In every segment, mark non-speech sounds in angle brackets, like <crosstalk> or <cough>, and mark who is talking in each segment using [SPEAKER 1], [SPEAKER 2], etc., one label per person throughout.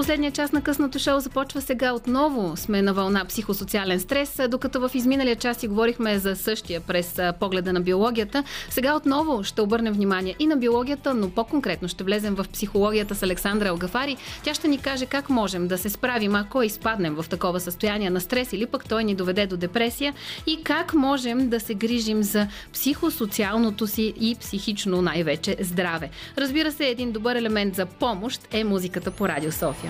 [SPEAKER 1] Последният част на късното шоу започва сега отново. Сме на вълна психосоциален стрес, докато в изминалия час си говорихме за същия през погледа на биологията. Сега отново ще обърнем внимание и на биологията, но по-конкретно ще влезем в психологията с Александра Алгафари. Тя ще ни каже как можем да се справим, ако изпаднем в такова състояние на стрес или пък той ни доведе до депресия и как можем да се грижим за психосоциалното си и психично най-вече здраве. Разбира се, един добър елемент за помощ е музиката по Радио София.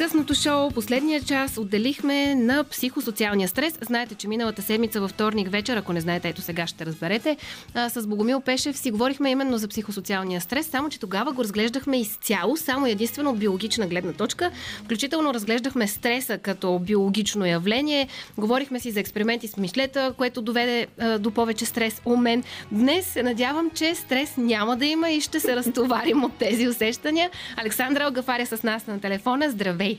[SPEAKER 1] Късното шоу, последния час, отделихме на психосоциалния стрес. Знаете, че миналата седмица във вторник вечер, ако не знаете, ето сега ще разберете, а, с Богомил Пешев си говорихме именно за психосоциалния стрес, само че тогава го разглеждахме изцяло, само единствено от биологична гледна точка. Включително разглеждахме стреса като биологично явление. Говорихме си за експерименти с мишлета, което доведе а, до повече стрес у мен. Днес се надявам, че стрес няма да има и ще се разтоварим от тези усещания. Александра Алгафаря с нас на телефона. Здравей!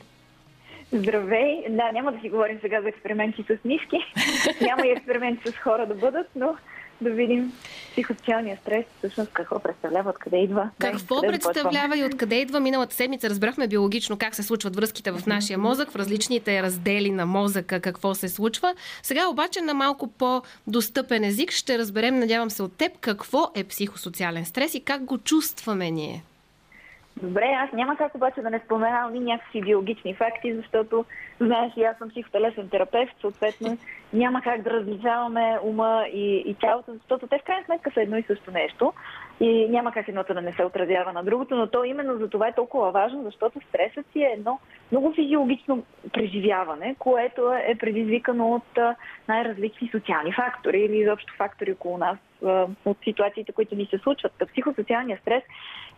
[SPEAKER 2] Здравей! Да, няма да си говорим сега за експерименти с мишки. <laughs> няма и експерименти с хора да бъдат, но да видим психосоциалния стрес, всъщност какво представлява, откъде идва.
[SPEAKER 1] Какво
[SPEAKER 2] да,
[SPEAKER 1] представлява и откъде идва? Миналата седмица разбрахме биологично как се случват връзките в нашия мозък, в различните раздели на мозъка, какво се случва. Сега обаче на малко по-достъпен език ще разберем, надявам се от теб, какво е психосоциален стрес и как го чувстваме ние.
[SPEAKER 2] Добре, аз няма как обаче да не споменавам и някакви биологични факти, защото знаеш и аз съм психотелесен терапевт, съответно няма как да различаваме ума и, и тялото, защото те в крайна сметка са едно и също нещо и няма как едното да не се отразява на другото, но то именно за това е толкова важно, защото стресът си е едно много физиологично преживяване, което е предизвикано от най-различни социални фактори или изобщо фактори около нас, от ситуациите, които ни се случват. Психосоциалният стрес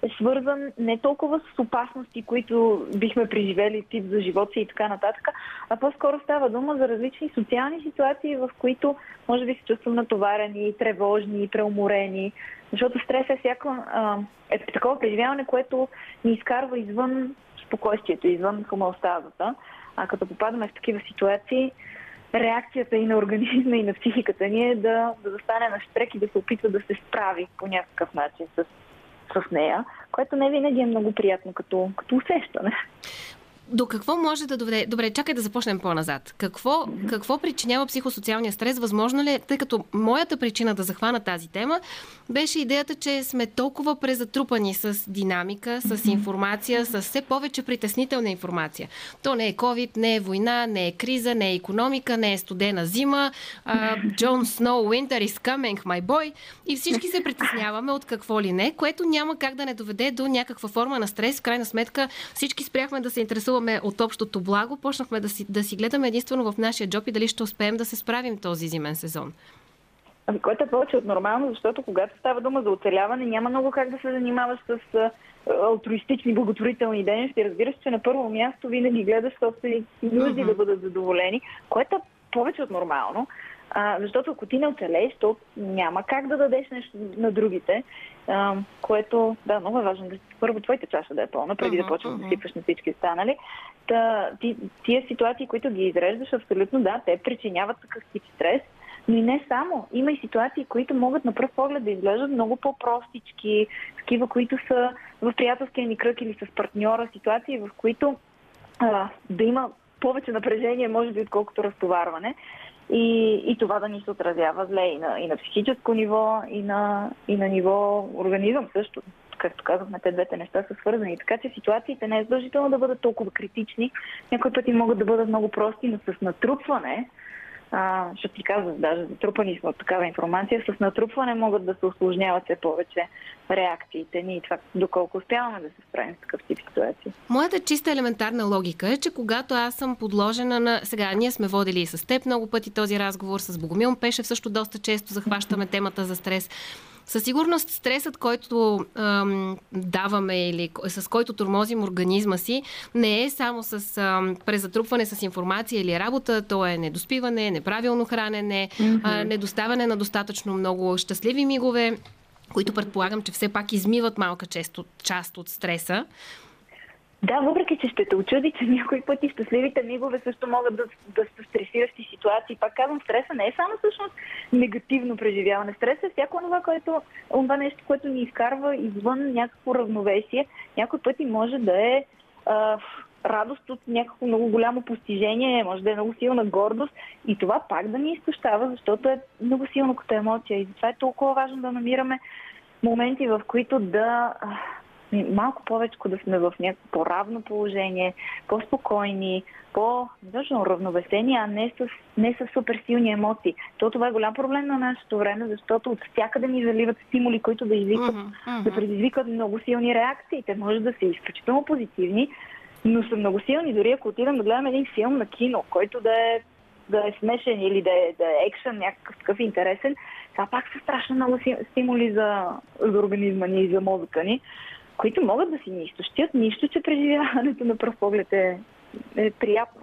[SPEAKER 2] е свързан не толкова с опасности, които бихме преживели тип за живота си и така нататък, а по-скоро става дума за различни социални ситуации, в които може би се чувствам натоварени, тревожни, преуморени, защото стрес е всяко е такова преживяване, което ни изкарва извън спокойствието, извън хомоостазата. А като попадаме в такива ситуации, реакцията и на организма, и на психиката ни е да, да застане на штрек и да се опитва да се справи по някакъв начин с, с нея, което не винаги е много приятно като, като усещане
[SPEAKER 1] до какво може да доведе? Добре, чакай да започнем по-назад. Какво, какво причинява психосоциалния стрес? Възможно ли, е, тъй като моята причина да захвана тази тема беше идеята, че сме толкова презатрупани с динамика, с информация, с все повече притеснителна информация. То не е COVID, не е война, не е криза, не е економика, не е студена зима. Джон Сноу, Winter is coming, my boy. И всички се притесняваме от какво ли не, което няма как да не доведе до някаква форма на стрес. В крайна сметка всички спряхме да се интересуваме интересуваме от общото благо, почнахме да си, да си гледаме единствено в нашия джоб и дали ще успеем да се справим този зимен сезон.
[SPEAKER 2] Ами, което е повече от нормално, защото когато става дума за оцеляване, няма много как да се занимаваш с алтруистични благотворителни дейности. Разбира се, че на първо място винаги гледаш собствените си нужди uh-huh. да бъдат задоволени, което е повече от нормално. А, защото ако ти не оцелееш, то няма как да дадеш нещо на другите, а, което, да, много е важно да първо твоите чаша да е пълна, преди uh-huh, да почнеш uh-huh. да сипваш на всички останали. Та, ти, тия ситуации, които ги изреждаш, абсолютно да, те причиняват такъв тип стрес, но и не само. Има и ситуации, които могат на пръв поглед да изглеждат много по-простички, такива, които са в приятелския ни кръг или с партньора, ситуации, в които а, да има повече напрежение, може би, отколкото разтоварване и, и това да ни се отразява зле и на, и на психическо ниво, и на, и на ниво организъм също. Както казахме, те двете неща са свързани. Така че ситуациите не е задължително да бъдат толкова критични. Някои пъти могат да бъдат много прости, но с натрупване а, ще ти казвам, даже затрупани сме от такава информация, с натрупване могат да се осложняват все повече реакциите ни и това доколко успяваме да се справим с такъв тип ситуации.
[SPEAKER 1] Моята чиста елементарна логика е, че когато аз съм подложена на... Сега, ние сме водили и с теб много пъти този разговор, с Богомил Пешев също доста често захващаме темата за стрес. Със сигурност стресът, който ам, даваме или с който тормозим организма си, не е само с ам, презатрупване с информация или работа, то е недоспиване, неправилно хранене, mm-hmm. а, недоставяне на достатъчно много щастливи мигове които предполагам, че все пак измиват малка част от, част от стреса.
[SPEAKER 2] Да, въпреки че ще те очуди, че някои пъти щастливите мигове също могат да, да са стресиращи ситуации. Пак казвам, стреса не е само всъщност негативно преживяване. Стреса е всяко това, което, това нещо, което ни изкарва извън някакво равновесие. Някой пъти може да е а, радост от някакво много голямо постижение, може да е много силна гордост и това пак да ни изтощава, защото е много силно като емоция. И затова е толкова важно да намираме моменти, в които да малко повече да сме в някакво по-равно положение, по-спокойни, по точно равновесени, а не с, не с супер силни емоции. То това е голям проблем на нашето време, защото от всякъде ни заливат стимули, които да извикат, uh-huh, uh-huh. да предизвикат много силни реакции. Те може да са изключително позитивни, но са много силни. Дори ако отидем да гледаме един филм на кино, който да е, да е смешен или да е, да е екшен, някакъв такъв интересен, това пак са страшно много стимули за, за организма ни и за мозъка ни които могат да си ни изтощят, нищо, че преживяването на пръв поглед е, е приятно.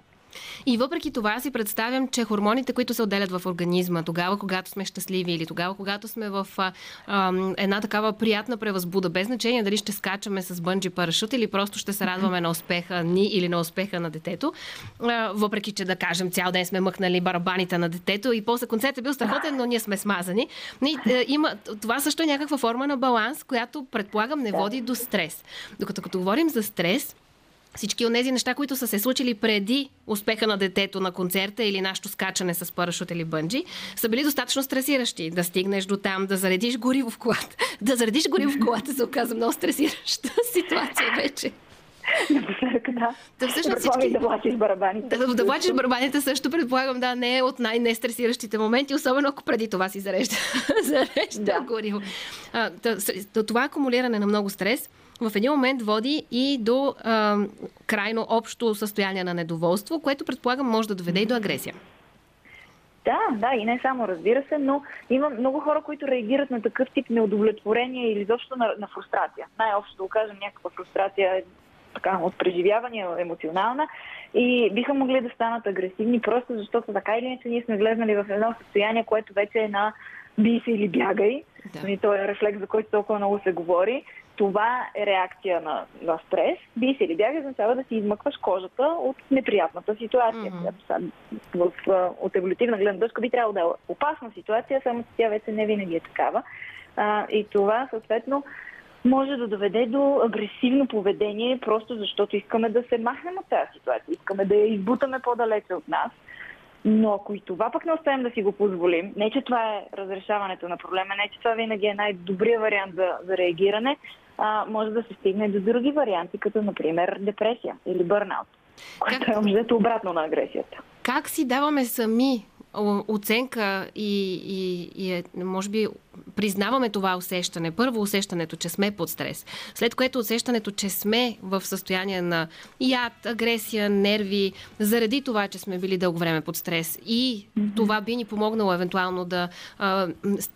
[SPEAKER 1] И въпреки това си представям, че хормоните, които се отделят в организма, тогава, когато сме щастливи или тогава, когато сме в а, а, една такава приятна превъзбуда, без значение дали ще скачаме с бънджи парашут или просто ще се радваме на успеха ни или на успеха на детето, а, въпреки че да кажем цял ден сме мъкнали барабаните на детето и после концертът е бил страхотен, но ние сме смазани. И, е, има, това също е някаква форма на баланс, която предполагам не води до стрес. Докато като говорим за стрес, всички от тези неща, които са се случили преди успеха на детето на концерта или нашето скачане с парашут или бънджи, са били достатъчно стресиращи. Да стигнеш до там, да заредиш гориво в колата. <laughs> Да заредиш гориво в колата се оказа много стресираща <laughs> ситуация вече.
[SPEAKER 2] Напоследък, да. Да, всъщност всички... да влачиш барабаните.
[SPEAKER 1] Да, да влачиш барабаните също предполагам, да, не е от най-нестресиращите моменти, особено ако преди това си зарежда, <laughs> зарежда да. гориво. А, това акумулиране на много стрес в един момент води и до а, крайно общо състояние на недоволство, което предполагам може да доведе и до агресия.
[SPEAKER 2] Да, да, и не само, разбира се, но има много хора, които реагират на такъв тип неудовлетворение или изобщо на, на фрустрация. Най-общо да кажем някаква фрустрация така, от преживявания, емоционална, и биха могли да станат агресивни, просто защото така или иначе ние сме влезнали в едно състояние, което вече е на би се или бягай. Да. И той е рефлекс, за който толкова много се говори това е реакция на, на стрес. Би се или бяга, означава да си измъкваш кожата от неприятната ситуация, mm-hmm. която в, от еволютивна гледна точка би трябвало да е опасна ситуация, само че тя вече не винаги е такава. А, и това, съответно, може да доведе до агресивно поведение, просто защото искаме да се махнем от тази ситуация, искаме да я избутаме по-далече от нас. Но ако и това пък не успеем да си го позволим, не че това е разрешаването на проблема, не че това винаги е най-добрият вариант за, за реагиране, а, може да се стигне до други варианти, като например депресия или бърнаут, което как... е обзето обратно на агресията.
[SPEAKER 1] Как си даваме сами оценка и, и, и е, може би признаваме това усещане. Първо усещането, че сме под стрес. След което усещането, че сме в състояние на яд, агресия, нерви, заради това, че сме били дълго време под стрес. И mm-hmm. това би ни помогнало евентуално да,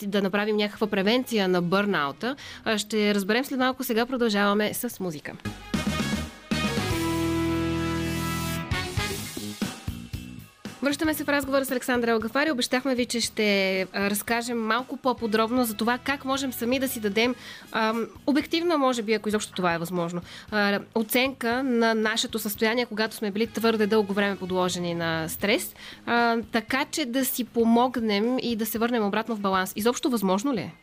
[SPEAKER 1] да направим някаква превенция на бърнаута. Ще разберем след малко. Сега продължаваме с музика. Връщаме се в разговора с Александра Алгафари. Обещахме ви, че ще разкажем малко по-подробно за това как можем сами да си дадем ам, обективно, може би, ако изобщо това е възможно, а, оценка на нашето състояние, когато сме били твърде дълго време подложени на стрес, а, така че да си помогнем и да се върнем обратно в баланс. Изобщо възможно ли е?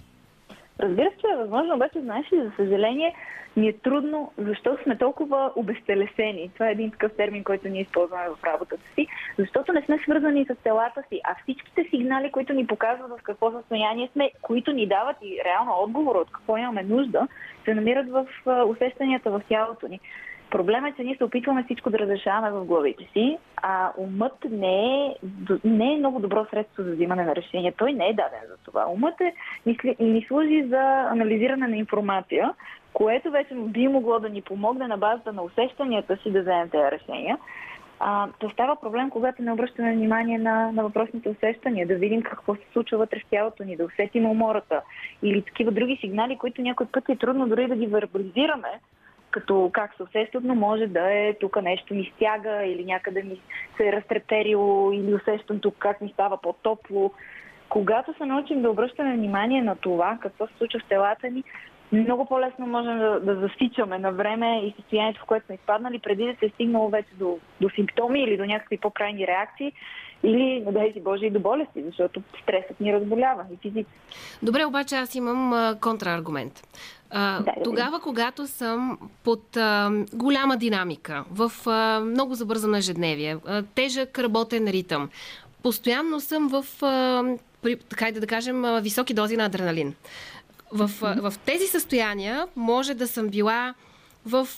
[SPEAKER 2] Разбира се, е възможно, обаче знаеш ли, за съжаление, ни е трудно, защото сме толкова обезтелесени. Това е един такъв термин, който ние използваме в работата си, защото не сме свързани с телата си, а всичките сигнали, които ни показват в какво състояние сме, които ни дават и реално отговор от какво имаме нужда, се намират в усещанията в тялото ни. Проблемът е, че ние се опитваме всичко да разрешаваме в главите си, а умът не е, не е много добро средство за взимане на решение. Той не е даден за това. Умът е, ни, ни служи за анализиране на информация, което вече би могло да ни помогне на базата на усещанията си да вземем тези решения. А, то става проблем, когато не обръщаме внимание на, на въпросните усещания, да видим какво се случва вътре в тялото ни, да усетим умората или такива други сигнали, които някой път е трудно дори да ги вербализираме, като как се усещат, но може да е тук нещо ми стяга или някъде ми се е разтреперило или усещам тук как ми става по-топло. когато се научим да обръщаме внимание на това, какво се случва в телата ни, много по-лесно можем да, да засичаме на време и състоянието, в което сме изпаднали, преди да се е стигнало вече до, до симптоми или до някакви по-крайни реакции, или, не дай си Боже, и до болести, защото стресът ни разболява и физически.
[SPEAKER 1] Добре, обаче аз имам а, контраргумент. А, да, тогава, когато съм под а, голяма динамика, в а, много забързано ежедневие, а, тежък работен ритъм, постоянно съм в, а, при, така да кажем, а, високи дози на адреналин. В, а, в тези състояния може да съм била в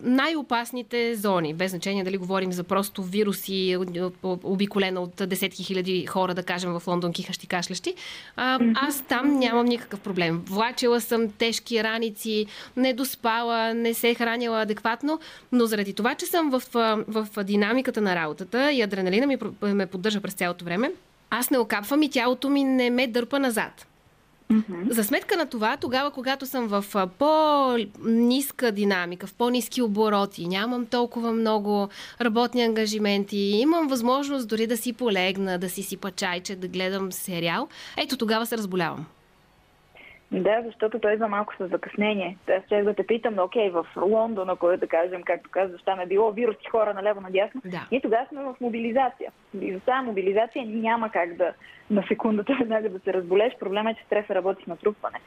[SPEAKER 1] най-опасните зони, без значение дали говорим за просто вируси, обиколена от десетки хиляди хора, да кажем в Лондон, кихащи, кашлящи, а, аз там нямам никакъв проблем. Влачила съм тежки раници, не доспала, не се е хранила адекватно, но заради това, че съм в, в, в динамиката на работата и адреналина ми ме поддържа през цялото време, аз не окапвам и тялото ми не ме дърпа назад. За сметка на това, тогава, когато съм в по-ниска динамика, в по-низки обороти, нямам толкова много работни ангажименти, имам възможност дори да си полегна, да си сипа чайче, да гледам сериал, ето тогава се разболявам.
[SPEAKER 2] Да, защото той за малко с закъснение. Аз ще да те питам, окей, в Лондон, ако да кажем, както казваш, там е било вируси хора наляво надясно. Да. Ние тогава сме в мобилизация. И за тази мобилизация няма как да на секундата <laughs> веднага да се разболеш. Проблема е, че стреса работи с натрупване.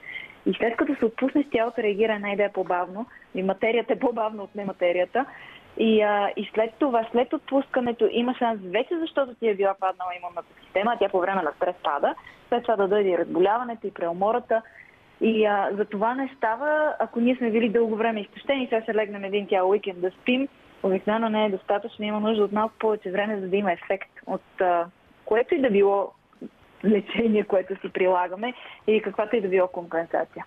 [SPEAKER 2] И след като се отпуснеш, тялото реагира една идея по-бавно. И материята е по-бавно от нематерията. И, а, и след това, след отпускането, има шанс вече, защото ти е била паднала имунната система, тя по време на стрес пада, след това да дойде и разболяването, и преумората, и а, за това не става, ако ние сме били дълго време изтощени, сега ще легнем един тял уикенд да спим, обикновено не е достатъчно, има нужда от малко повече време, за да има ефект от а, което и да било лечение, което си прилагаме или каквато и да било компенсация.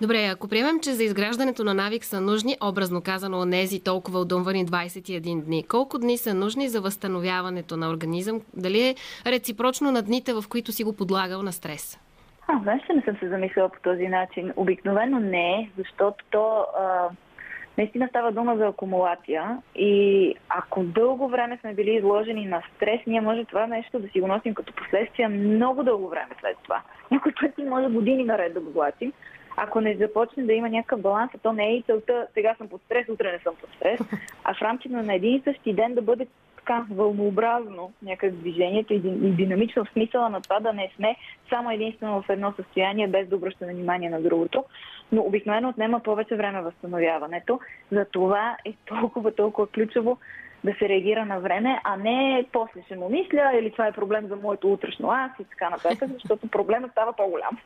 [SPEAKER 1] Добре, ако приемем, че за изграждането на навик са нужни, образно казано, нези толкова удумвани 21 дни, колко дни са нужни за възстановяването на организъм? Дали е реципрочно на дните, в които си го подлагал на стрес?
[SPEAKER 2] А, знаеш, че не съм се замислила по този начин. Обикновено не защото то а, наистина става дума за акумулация и ако дълго време сме били изложени на стрес, ние може това нещо да си го носим като последствия много дълго време след това. Някой пъти може години наред да го влачим. Ако не започне да има някакъв баланс, то не е и целта, сега съм под стрес, утре не съм под стрес, а в рамките на един и същи ден да бъде така вълнообразно някак движението и динамично в смисъла на това да не сме само единствено в едно състояние, без да обръщаме внимание на другото. Но обикновено отнема повече време възстановяването. За това е толкова, толкова ключово да се реагира на време, а не после ще му мисля или това е проблем за моето утрешно аз и така нататък, <laughs> защото проблемът става по-голям.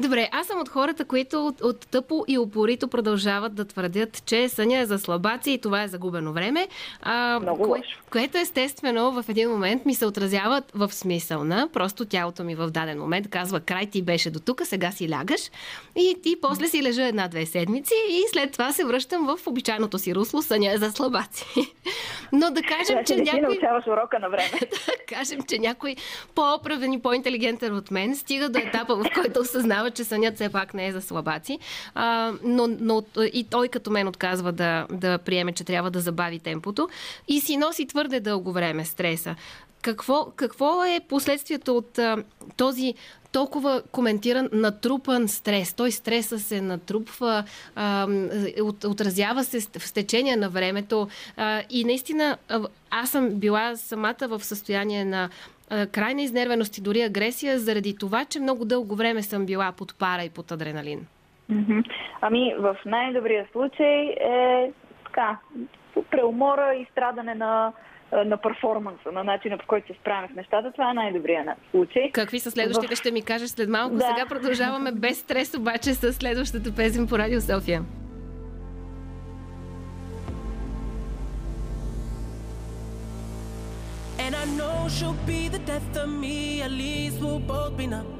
[SPEAKER 1] Добре, аз съм от хората, които от, от тъпо и упорито продължават да твърдят, че съня е за слабаци и това е загубено време.
[SPEAKER 2] А, Много кое,
[SPEAKER 1] което естествено в един момент ми се отразява в смисъл на просто тялото ми в даден момент казва край ти беше до тук, сега си лягаш и, и после си лежа една-две седмици и след това се връщам в обичайното си русло, съня е за слабаци. <laughs> Но да кажем,
[SPEAKER 2] че
[SPEAKER 1] някой...
[SPEAKER 2] Научаваш урока на време. <laughs>
[SPEAKER 1] да кажем, че някой по-оправен и по-интелигентен от мен стига до етапа, в който осъзнава, че сънят все пак не е за слабаци. А, но, но и той като мен отказва да, да приеме, че трябва да забави темпото и си носи твърде дълго време стреса. Какво, какво е последствието от а, този толкова коментиран натрупан стрес? Той стреса се натрупва, от, отразява се в течение на времето и наистина аз съм била самата в състояние на крайна изнервеност и дори агресия заради това, че много дълго време съм била под пара и под адреналин.
[SPEAKER 2] Ами, в най-добрия случай е така, преумора и страдане на на перформанса, на начина по който се справяме с нещата. Това е най-добрият случай.
[SPEAKER 1] Какви са следващите, ще ми кажеш след малко. Да. Сега продължаваме без стрес, обаче с следващата песен по Радио София. And I know she'll be the death of me, at least we'll both be numb.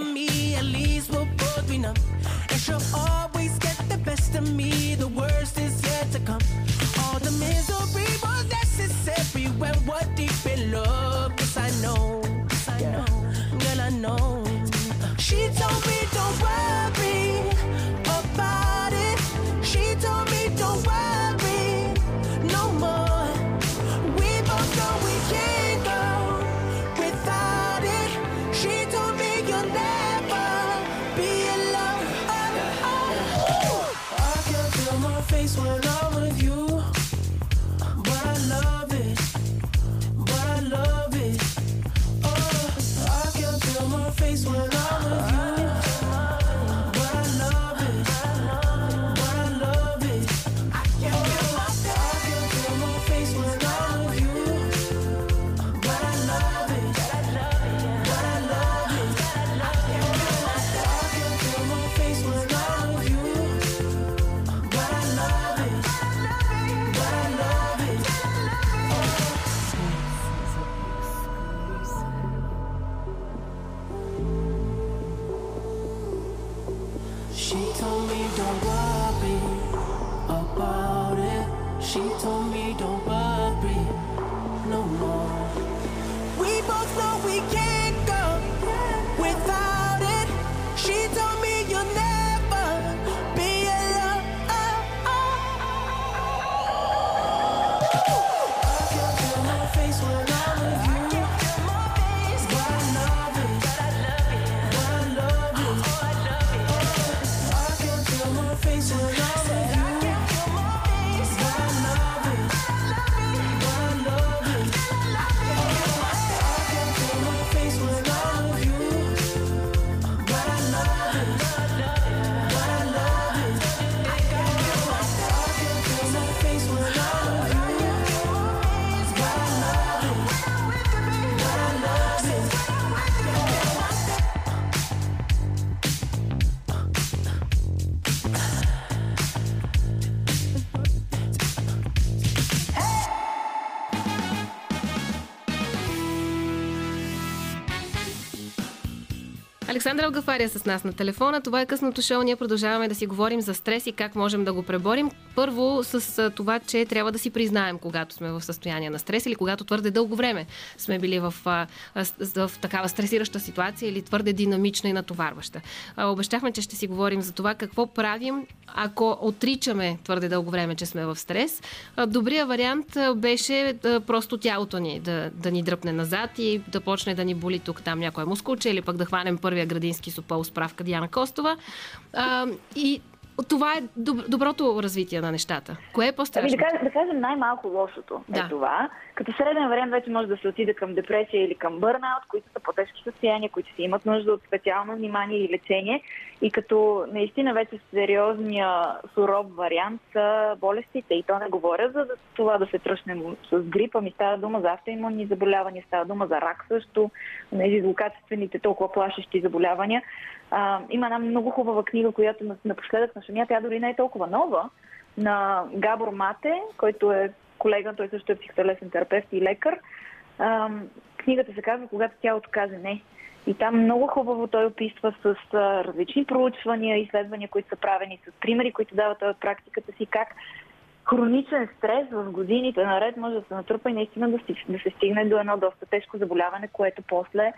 [SPEAKER 3] of me. At least we'll both be numb. And she'll always get the best of me. The worst is yet to come. All the misery was necessary
[SPEAKER 1] Александра Алгафария с нас на телефона. Това е късното шоу. Ние продължаваме да си говорим за стрес и как можем да го преборим. Първо с това, че трябва да си признаем, когато сме в състояние на стрес или когато твърде дълго време сме били в, с- в такава стресираща ситуация или твърде динамична и натоварваща. Обещахме, че ще си говорим за това какво правим, ако отричаме твърде дълго време, че сме в стрес. А, Добрият вариант беше просто тялото ни да, да ни дръпне назад и да почне да ни боли тук там някое мускулче или пък да хванем първия градински супол справка Диана Костова. А, и това е доб- доброто развитие на нещата. Кое е
[SPEAKER 2] Ами
[SPEAKER 1] по-страшно?
[SPEAKER 2] да, кажем, да кажем най-малко лошото
[SPEAKER 1] Да.
[SPEAKER 2] е това. Като среден вариант вече може да се отиде към депресия или към бърнаут, които са по-тежки състояния, които си имат нужда от специално внимание и лечение. И като наистина вече сериозния суров вариант са болестите. И то не говоря за това да се тръщнем с грипа, ми става дума за автоимунни заболявания, става дума за рак също, тези злокачествените толкова плашещи заболявания. А, има една много хубава книга, която на- напоследък на шумя, тя дори не е толкова нова, на Габор Мате, който е колега, той също е психотелесен терапевт и лекар. Ам, книгата се казва Когато тялото каже не. И там много хубаво той описва с различни проучвания, изследвания, които са правени, с примери, които дават той от практиката си, как хроничен стрес в годините наред може да се натрупа и наистина да, си, да се стигне до едно доста тежко заболяване, което после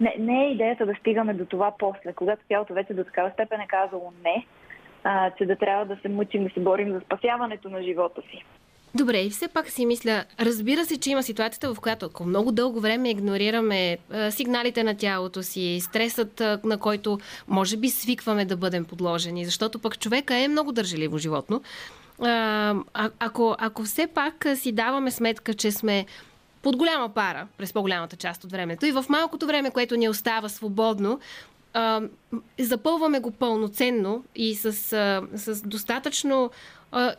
[SPEAKER 2] не, не е идеята да стигаме до това после, когато тялото вече до такава степен е казало не, а, че да трябва да се мъчим да се борим за спасяването на живота си.
[SPEAKER 1] Добре, и все пак си мисля, разбира се, че има ситуацията, в която ако много дълго време игнорираме а, сигналите на тялото си, стресът, а, на който може би свикваме да бъдем подложени, защото пък човека е много държеливо животно. А, ако, ако все пак а, си даваме сметка, че сме под голяма пара през по-голямата част от времето и в малкото време, което ни остава свободно, запълваме го пълноценно и с, с достатъчно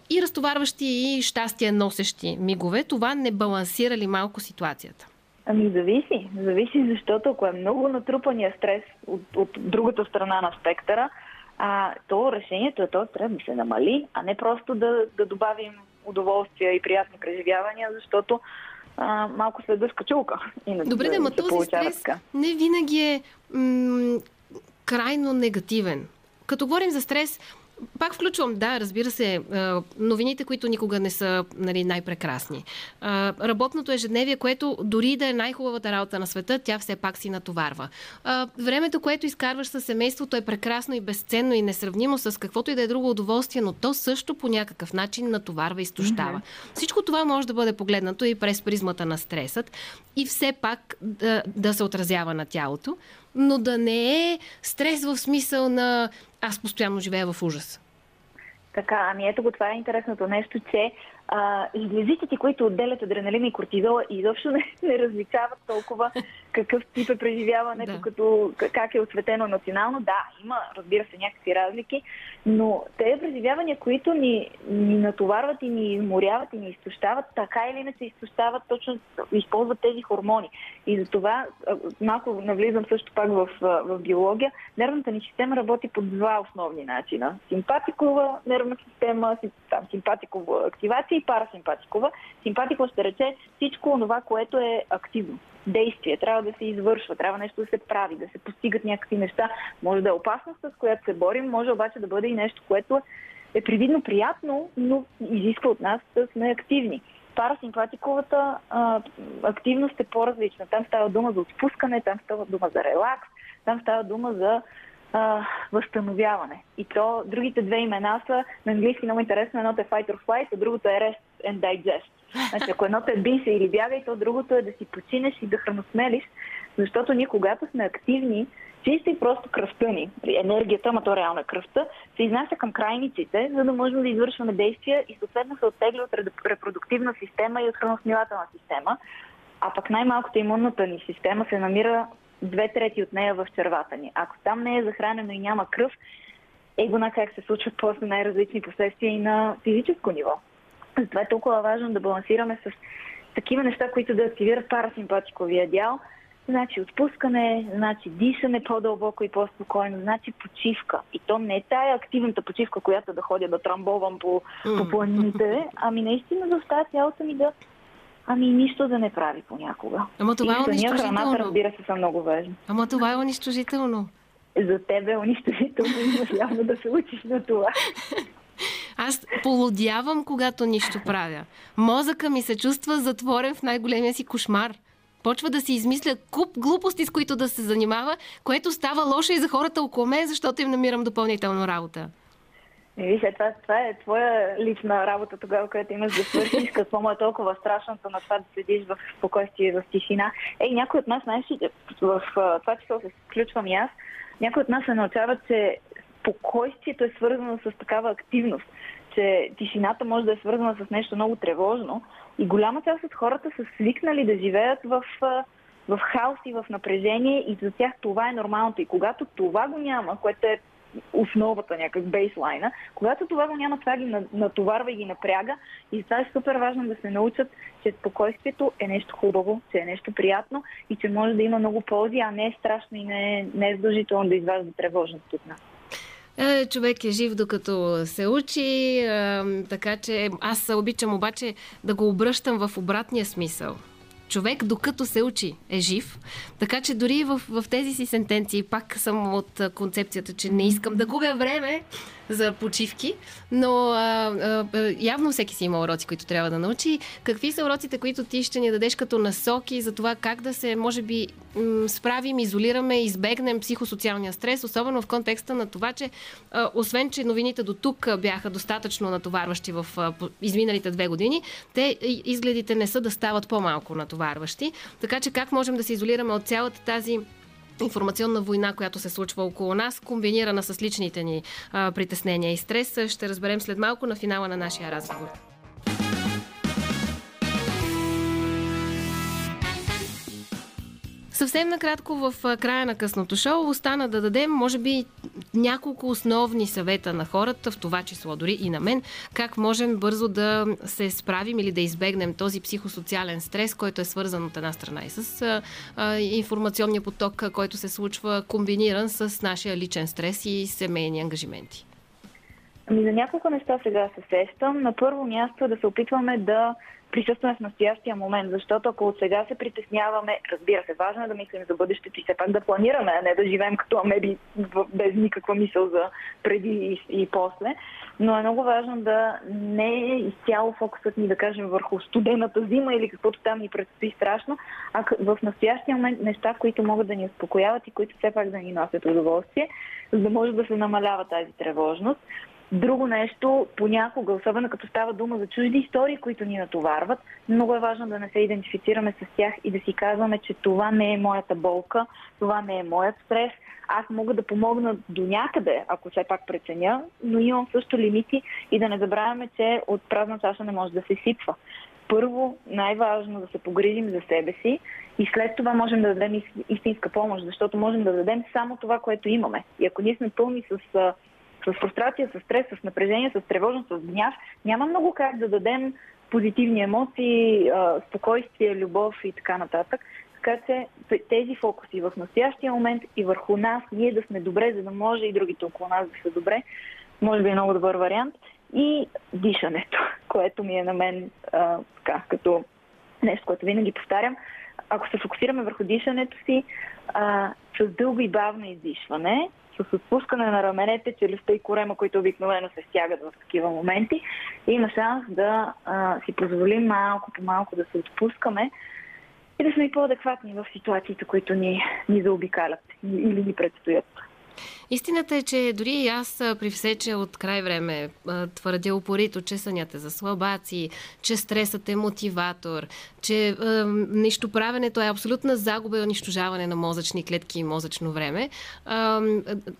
[SPEAKER 1] и разтоварващи и щастие носещи мигове, това не балансира ли малко ситуацията?
[SPEAKER 2] Ами зависи. Зависи, защото ако е много натрупания стрес от, от другата страна на спектъра, а, то решението е този стрес да се намали, а не просто да, да добавим удоволствия и приятни преживявания, защото а, малко следва скачулка. Иначе
[SPEAKER 1] Добре, да, ма този стрес
[SPEAKER 2] така.
[SPEAKER 1] не винаги е м- крайно негативен. Като говорим за стрес, пак включвам, да, разбира се, новините, които никога не са нали, най-прекрасни. Работното ежедневие, което дори да е най-хубавата работа на света, тя все пак си натоварва. Времето, което изкарваш със семейството е прекрасно и безценно и несравнимо с каквото и да е друго удоволствие, но то също по някакъв начин натоварва и изтощава. Всичко това може да бъде погледнато и през призмата на стресът и все пак да, да се отразява на тялото, но да не е стрес в смисъл на аз постоянно живея в ужас.
[SPEAKER 2] Така, ами ето го, това е интересното нещо, че а, жлезите, които отделят адреналин и кортизола, изобщо не, не различават толкова какъв тип е преживяването,
[SPEAKER 1] Да.
[SPEAKER 2] като как е осветено емоционално. Да, има, разбира се, някакви разлики, но те преживявания, които ни, ни натоварват и ни изморяват и ни изтощават, така или иначе изтощават, точно използват тези хормони. И затова а, малко навлизам също пак в, в биология. Нервната ни система работи по два основни начина. Симпатикова нервна система, си- там, симпатикова активация и парасимпатикова. Симпатикова ще рече всичко това, което е активно. Действие трябва да се извършва, трябва нещо да се прави, да се постигат някакви неща. Може да е опасност, с която се борим, може обаче да бъде и нещо, което е привидно приятно, но изисква от нас да сме активни. Парасимпатиковата активност е по-различна. Там става дума за отпускане, там става дума за релакс, там става дума за а, възстановяване. И то, другите две имена са на английски много интересно. Едното е fight or flight, а другото е rest and digest. Значи, ако едното е бий се или бягай, то другото е да си починеш и да храносмелиш, защото ние когато сме активни, чисто и просто кръвта ни, енергията, ама то реално е кръвта, се изнася към крайниците, за да можем да извършваме действия и съответно се оттегля от репродуктивна система и от храносмилателна система. А пък най-малкото имунната ни система се намира две трети от нея в червата ни. Ако там не е захранено и няма кръв, е го на как се случват после най-различни последствия и на физическо ниво. Затова е толкова важно да балансираме с такива неща, които да активират парасимпатиковия дял. Значи отпускане, значи дишане по-дълбоко и по-спокойно, значи почивка. И то не е тая активната почивка, която да ходя да трамбовам по, по планините, ами наистина да оставя тялото ми да Ами нищо да не прави понякога.
[SPEAKER 1] Ама това е
[SPEAKER 2] съня, храната,
[SPEAKER 1] унищожително.
[SPEAKER 2] разбира се, са много важни.
[SPEAKER 1] Ама това е унищожително.
[SPEAKER 2] За тебе е унищожително <laughs> явно да се учиш на това. <laughs>
[SPEAKER 1] Аз полудявам, когато нищо правя. Мозъка ми се чувства затворен в най-големия си кошмар. Почва да си измисля куп глупости, с които да се занимава, което става лошо и за хората около мен, защото им намирам допълнително работа.
[SPEAKER 2] Не, виж, е, това, това е твоя лична работа тогава, която имаш да свършиш. Какво му е толкова страшното на това да седиш в спокойствие и в тишина. Ей, някой от нас, знаеш в това число се включвам и аз, някой от нас се научава, че спокойствието е свързано с такава активност, че тишината може да е свързана с нещо много тревожно и голяма част от хората са свикнали да живеят в, в хаос и в напрежение и за тях това е нормалното. И когато това го няма, което е основата, някак бейслайна, когато това го няма, това ги на- натоварва и ги напряга и това е супер важно да се научат, че спокойствието е нещо хубаво, че е нещо приятно и че може да има много ползи, а не е страшно и не е, не е задължително да изважда тревожност от нас.
[SPEAKER 1] Е, човек е жив докато се учи, е, така че аз обичам обаче да го обръщам в обратния смисъл. Човек, докато се учи, е жив. Така че дори в, в тези си сентенции пак съм от концепцията, че не искам да губя време за почивки, но а, а, явно всеки си има уроци, които трябва да научи. Какви са уроците, които ти ще ни дадеш като насоки за това как да се, може би, м, справим, изолираме, избегнем психосоциалния стрес, особено в контекста на това, че а, освен, че новините до тук бяха достатъчно натоварващи в а, изминалите две години, те изгледите не са да стават по-малко натоварващи. Така че как можем да се изолираме от цялата тази информационна война, която се случва около нас, комбинирана с личните ни а, притеснения и стрес, ще разберем след малко на финала на нашия разговор. Съвсем накратко в края на късното шоу остана да дадем, може би, няколко основни съвета на хората, в това число дори и на мен, как можем бързо да се справим или да избегнем този психосоциален стрес, който е свързан от една страна и с а, информационния поток, който се случва, комбиниран с нашия личен стрес и семейни ангажименти.
[SPEAKER 2] Ами за няколко неща сега се сещам. На първо място е да се опитваме да присъстваме в настоящия момент, защото ако от сега се притесняваме, разбира се, важно е да мислим за бъдещето и все пак да планираме, а не да живеем като амеби без никаква мисъл за преди и, и после. Но е много важно да не е изцяло фокусът ни, да кажем, върху студената зима или каквото там ни предстои страшно, а в настоящия момент неща, които могат да ни успокояват и които все пак да ни носят удоволствие, за да може да се намалява тази тревожност. Друго нещо, понякога, особено като става дума за чужди истории, които ни натоварват, много е важно да не се идентифицираме с тях и да си казваме, че това не е моята болка, това не е моят стрес. Аз мога да помогна до някъде, ако все пак преценя, но имам също лимити и да не забравяме, че от празна чаша не може да се сипва. Първо, най-важно да се погрижим за себе си и след това можем да дадем истинска помощ, защото можем да дадем само това, което имаме. И ако ние сме пълни с с фрустрация, с стрес, с напрежение, с тревожност, с гняв, няма много как да дадем позитивни емоции, спокойствие, любов и така нататък. Така че тези фокуси в настоящия момент и върху нас, ние да сме добре, за да може и другите около нас да са добре, може би е много добър вариант. И дишането, <laughs> което ми е на мен така, като нещо, което винаги повтарям. Ако се фокусираме върху дишането си, а, с дълго и бавно издишване, с отпускане на раменете, челюстта и корема, които обикновено се стягат в такива моменти, има шанс да а, си позволим малко по малко да се отпускаме и да сме по-адекватни в ситуациите, които ни, ни заобикалят или ни предстоят.
[SPEAKER 1] Истината е, че дори и аз при все, че от край време твърдя упорито, че сънят е за слабаци, че стресът е мотиватор, че е, нищо правенето е абсолютна загуба и унищожаване на мозъчни клетки и мозъчно време. Е,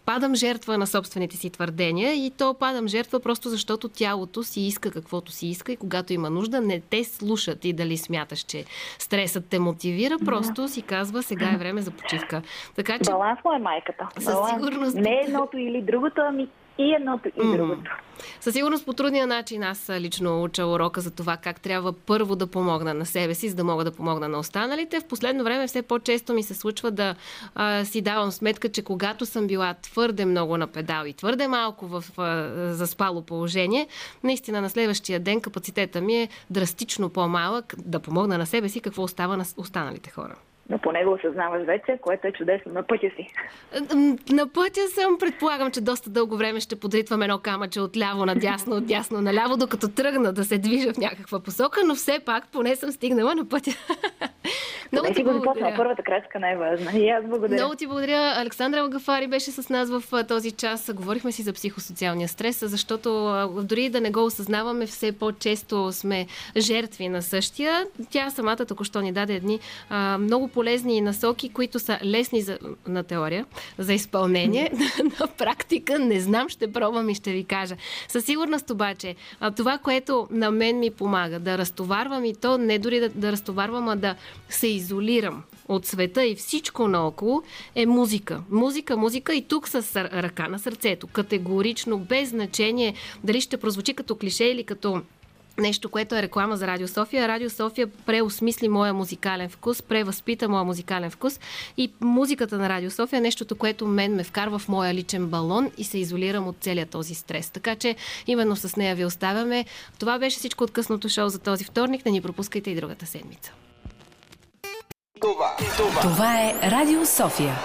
[SPEAKER 1] падам жертва на собствените си твърдения и то падам жертва просто защото тялото си иска каквото си иска и когато има нужда, не те слушат и дали смяташ, че стресът те мотивира, просто си казва сега е време за почивка.
[SPEAKER 2] Така, че... Баланс е майката.
[SPEAKER 1] Със сигурност
[SPEAKER 2] не едното или другото, ами и едното и mm. другото.
[SPEAKER 1] Със сигурност по трудния начин аз лично уча урока за това как трябва първо да помогна на себе си, за да мога да помогна на останалите. В последно време все по-често ми се случва да а, си давам сметка, че когато съм била твърде много на педал и твърде малко в а, заспало положение, наистина на следващия ден капацитета ми е драстично по-малък да помогна на себе си какво остава на останалите хора
[SPEAKER 2] но поне го осъзнаваш вече, което е чудесно. На пътя си.
[SPEAKER 1] На пътя съм. Предполагам, че доста дълго време ще подритвам едно камъче от ляво надясно, от дясно наляво, докато тръгна да се движа в някаква посока, но все пак поне съм стигнала на пътя. <laughs>
[SPEAKER 2] Много ти благодаря. Първата крачка най-важна. И аз благодаря.
[SPEAKER 1] Много ти благодаря. Александра Алгафари беше с нас в този час. Говорихме си за психосоциалния стрес, защото дори да не го осъзнаваме, все по-често сме жертви на същия. Тя самата току-що ни даде едни много полезни насоки, които са лесни за, на теория, за изпълнение. <laughs> на практика не знам, ще пробвам и ще ви кажа. Със сигурност обаче, това, което на мен ми помага да разтоварвам и то не дори да, да разтоварвам, а да се изолирам от света и всичко наоколо е музика. Музика, музика и тук с ръка на сърцето. Категорично, без значение дали ще прозвучи като клише или като нещо, което е реклама за Радио София. Радио София преосмисли моя музикален вкус, превъзпита моя музикален вкус и музиката на Радио София е нещото, което мен ме вкарва в моя личен балон и се изолирам от целият този стрес. Така че именно с нея ви оставяме. Това беше всичко от късното шоу за този вторник. Не ни пропускайте и другата седмица.
[SPEAKER 4] Това, това. това е Радио София.